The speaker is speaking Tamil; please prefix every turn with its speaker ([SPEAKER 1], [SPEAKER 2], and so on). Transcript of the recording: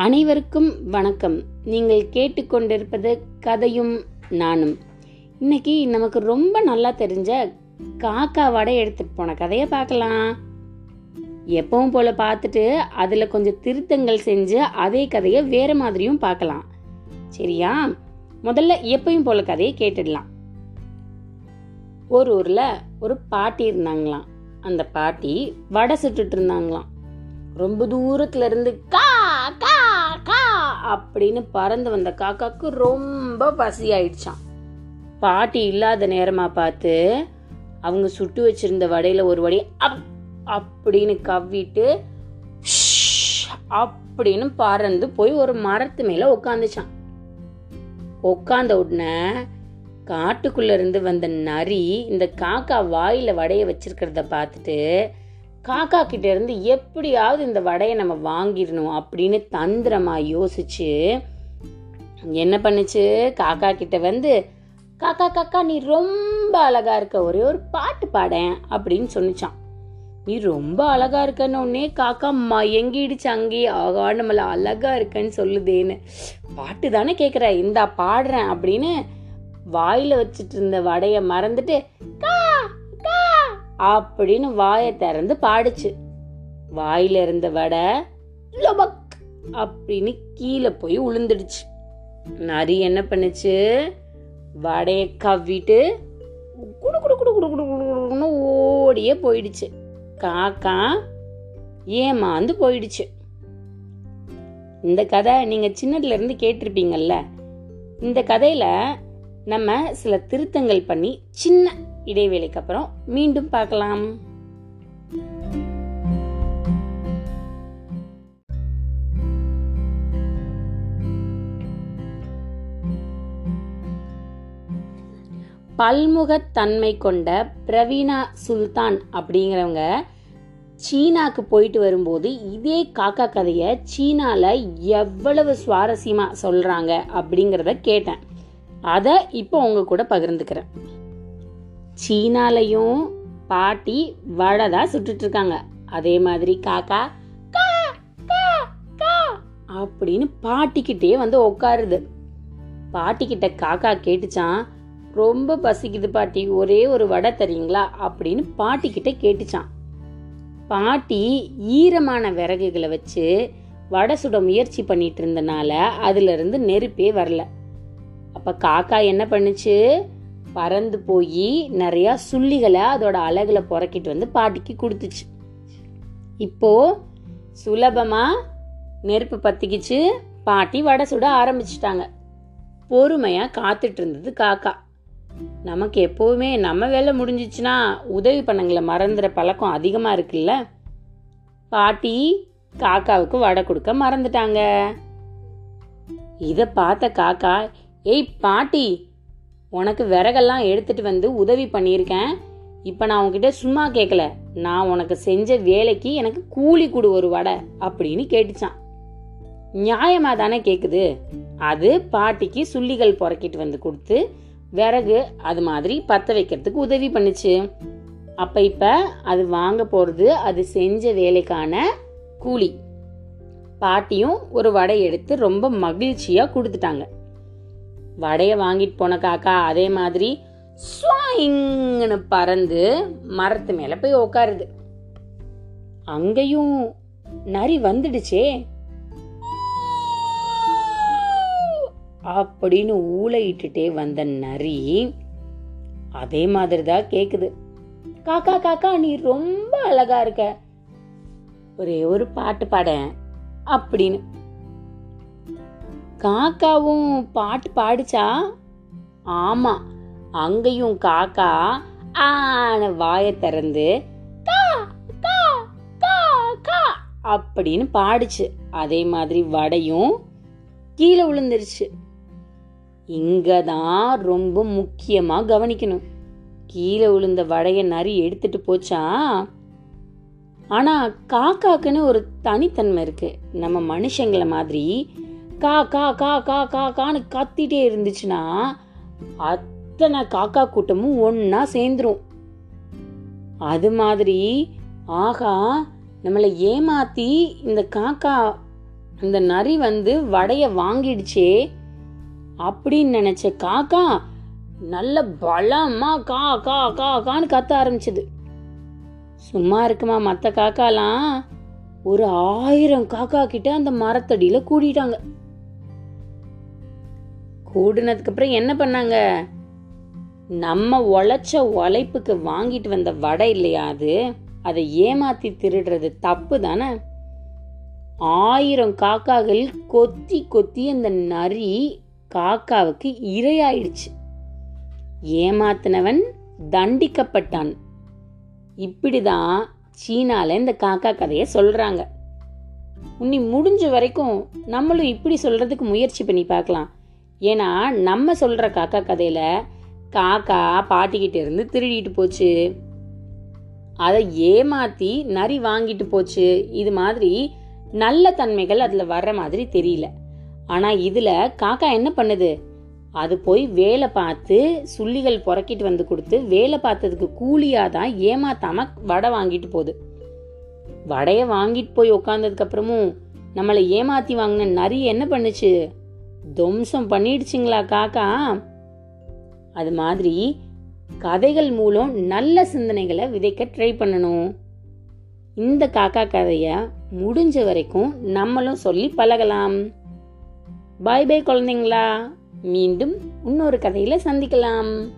[SPEAKER 1] அனைவருக்கும் வணக்கம். நீங்கள் கேட்டுக்கொண்டிருப்பது கதையும் நானும். இன்னைக்கு நமக்கு ரொம்ப நல்லா தெரிஞ்ச காக்கா வடை எடுத்துட்டு போன கதையை பார்க்கலாம். எப்பவும் போல பார்த்துட்டு அதில் கொஞ்சம் திருத்தங்கள் செஞ்சு அதே கதையை வேற மாதிரியும் பார்க்கலாம். சரியா? முதல்ல எப்பயும் போல கதையை கேட்டுடலாம். ஒரு ஊர்ல ஒரு பாட்டி இருந்தாங்களாம். அந்த பாட்டி வடை சுட்டுட்டு இருந்தாங்களாம். ரொம்ப தூரத்துல இருந்து கா அப்படின்னு பறந்து வந்த காக்காக்கு ரொம்ப பசி ஆயிடுச்சான் பாட்டி இல்லாத நேரமா பார்த்து அவங்க சுட்டு வச்சிருந்த வடையில ஒரு வடி அப் அப்படின்னு கவ்விட்டு அப்படின்னு பறந்து போய் ஒரு மரத்து மேல உட்காந்துச்சான் உட்காந்த உடனே காட்டுக்குள்ள இருந்து வந்த நரி இந்த காக்கா வாயில வடைய வச்சிருக்கிறத பார்த்துட்டு காக்கா கிட்ட இருந்து எப்படியாவது இந்த வடையை நம்ம வாங்கிடணும் அப்படின்னு தந்திரமா யோசிச்சு என்ன பண்ணுச்சு? காக்கா கிட்ட வந்து காக்கா காக்கா நீ ரொம்ப அழகா இருக்க. ஒரே ஒரு பாட்டு பாடேன். அப்படின்னு சொன்னிச்சான். நீ ரொம்ப அழகா இருக்கன்னு காக்கா மயங்கிடுச்சு அங்கேயே. ஆகா நம்மள அழகா இருக்கன்னு சொல்லுதேன்னு. பாட்டு தானே கேக்குற. இந்தா பாடுறேன் அப்படின்னு வாயில வச்சிட்டு இருந்த வடைய மறந்துட்டு கா அப்படின்னு வாயை திறந்து பாடுச்சு. வாயில இருந்த வடை லொபக் அப்படின்னு கீழே போய் உளுந்துடுச்சு. நரி என்ன பண்ணுச்சு? வடைய கவ்விட்டு குடு குடு குடு குடு குடு குடு குடுன்னு ஓடியே போயிடுச்சு. காக்கா ஏமாந்து போயிடுச்சு. இந்த கதை நீங்க சின்னதுல இருந்து கேட்டிருப்பீங்கல்ல இந்த கதையில நம்ம சில திருத்தங்கள் பண்ணி சின்ன இடைவேளைக்கு அப்புறம் மீண்டும் பார்க்கலாம். பல்முகத்தன்மை கொண்ட பிரவீனா சுல்தான் அப்படிங்கிறவங்க சீனாக்கு போயிட்டு வரும்போது இதே காக்கா கதையை சீனால எவ்வளவு சுவாரஸ்யமா சொல்றாங்க அப்படிங்கிறத கேட்டேன். அதை இப்போ உங்க கூட பகிர்ந்துக்கிறேன். சீனாலையும் பாட்டி வடை தான் சுட்டுட்டு இருக்காங்க. அதே மாதிரி காக்கா கா அப்படின்னு பாட்டிக்கிட்டே வந்து உட்காருது பாட்டிக்கிட்ட காக்கா கேட்டுச்சான் ரொம்ப பசிக்குது பாட்டி ஒரே ஒரு வடை தரீங்களா? அப்படின்னு பாட்டிக்கிட்ட கேட்டுச்சான் பாட்டி ஈரமான விறகுகளை வச்சு வடை சுட முயற்சி பண்ணிட்டு இருந்தனால அதுல இருந்து நெருப்பே வரல. அப்ப காக்கா என்ன பண்ணுச்சு? பறந்து போய் நிறைய சுள்ளிகளை அதோட அழகுல புறக்கிட்டு வந்து பாட்டிக்கு கொடுத்துச்சு. இப்போ சுலபமா நெருப்பு பத்திக்கிச்சு. பாட்டி வடை சுட ஆரம்பிச்சிட்டாங்க. பொறுமையா காத்துட்டு இருந்தது காக்கா. நமக்கு எப்பவுமே நம்ம வேலை முடிஞ்சிச்சுன்னா உதவி பண்ணங்களை மறந்துற பழக்கம் அதிகமா இருக்குல்ல? பாட்டி காக்காவுக்கு வடை கொடுக்க மறந்துட்டாங்க. இத பார்த்த காக்கா ஏய் பாட்டி உனக்கு விறகெல்லாம் எடுத்துட்டு வந்து உதவி பண்ணியிருக்கேன். இப்போ நான் உன்கிட்ட சும்மா கேட்கல நான் உனக்கு செஞ்ச வேலைக்கு எனக்கு கூலி கொடு ஒரு வடை அப்படின்னு கேட்டுச்சான். நியாயமா தானே கேக்குது. அது பாட்டிக்கு சுள்ளிகள் புறக்கிட்டு வந்து கொடுத்து விறகு அது மாதிரி பத்த வைக்கிறதுக்கு உதவி பண்ணுச்சு. அப்ப இப்ப அது வாங்க போறது அது செஞ்ச வேலைக்கான கூலி. பாட்டியும் ஒரு வடை எடுத்து ரொம்ப மகிழ்ச்சியா கொடுத்துட்டாங்க. வடைய வாங்கிட்டு போன காக்கா அதே மாதிரி ஸ்வாயிங்னு பறந்து மரத்து மேல போய் உட்காருது அங்கேயும் நரி வந்துடுச்சே. அப்படின்னு ஊழையிட்டுட்டே வந்த நரி அதே மாதிரி தான் கேக்குது. காக்கா காக்கா நீ ரொம்ப அழகா இருக்க. ஒரே ஒரு பாட்டு பாட அப்படின்னு காக்காவும் பாட்டு பாடிச்சா? ஆமா அங்கேயும் காக்கா ஆன வாயை திறந்து கா கா கா கா அப்படின்னு பாடிச்சு. அதே மாதிரி வடையும் கீழே விழுந்துருச்சு. இங்கே தான் ரொம்ப முக்கியமா கவனிக்கணும். கீழே விழுந்த வடைய நரி எடுத்துட்டு போச்சா? ஆனா காக்காக்குன்னு ஒரு தனித்தன்மை இருக்கு. நம்ம மனுஷங்களை மாதிரி கா கா கா கா கா கான்னு கத்திட்டே இருந்துச்சுன்னா அத்தனை காக்கா கூட்டமும் ஒன்னா சேர்ந்துரும். அது மாதிரி ஆகா நம்மளை ஏமாத்தி இந்த காக்கா அந்த நரி வந்து வடைய வாங்கிடுச்சே அப்படின்னு நினைச்ச காக்கா நல்ல பலமா கா கா கா கான்னு கத்த ஆரம்பிச்சது. சும்மா இருக்குமா மற்ற காக்காலாம்? ஒரு ஆயிரம் காக்கா கிட்ட அந்த மரத்தடியில கூடிட்டாங்க. கூடுனதுக்கு அப்புறம் என்ன பண்ணாங்க? நம்ம உழைச்ச உழைப்புக்கு வாங்கிட்டு வந்த வடை இல்லையா அது? அதை ஏமாத்தி திருடுறது தப்பு தானே? ஆயிரம் காக்காக்கள் கொத்தி கொத்தி அந்த நரி காக்காவுக்கு இரையாயிடுச்சு. ஏமாத்தினவன் தண்டிக்கப்பட்டான். இப்படிதான் சீனால இந்த காக்கா கதையை சொல்றாங்க. உன்னி முடிஞ்ச வரைக்கும் நம்மளும் இப்படி சொல்றதுக்கு முயற்சி பண்ணி பார்க்கலாம். ஏன்னா நம்ம சொல்ற காக்கா கதையில காக்கா பாட்டிக்கிட்ட இருந்து திருடிட்டு போச்சு. அதை ஏமாத்தி நரி வாங்கிட்டு போச்சு. இது மாதிரி நல்ல தன்மைகள் அதுல வர்ற மாதிரி தெரியல. ஆனா இதுல காக்கா என்ன பண்ணுது? அது போய் வேலை பார்த்து சுள்ளிகள் புறக்கிட்டு வந்து கொடுத்து வேலை பார்த்ததுக்கு கூலியாக தான் ஏமாத்தாம வடை வாங்கிட்டு போகுது. வடைய வாங்கிட்டு போய் உக்காந்ததுக்கு அப்புறமும் நம்மளை ஏமாத்தி வாங்கின நரி என்ன பண்ணுச்சு? துவம்சம் பண்ணிடுச்சிங்களா காக்கா? அது மாதிரி கதைகள் மூலம் நல்ல சிந்தனைகளை விதைக்க ட்ரை பண்ணணும். இந்த காக்கா கதையை முடிஞ்ச வரைக்கும் நம்மளும் சொல்லி பழகலாம். பாய் பாய் குழந்தைங்களா. மீண்டும் இன்னொரு கதையில சந்திக்கலாம்.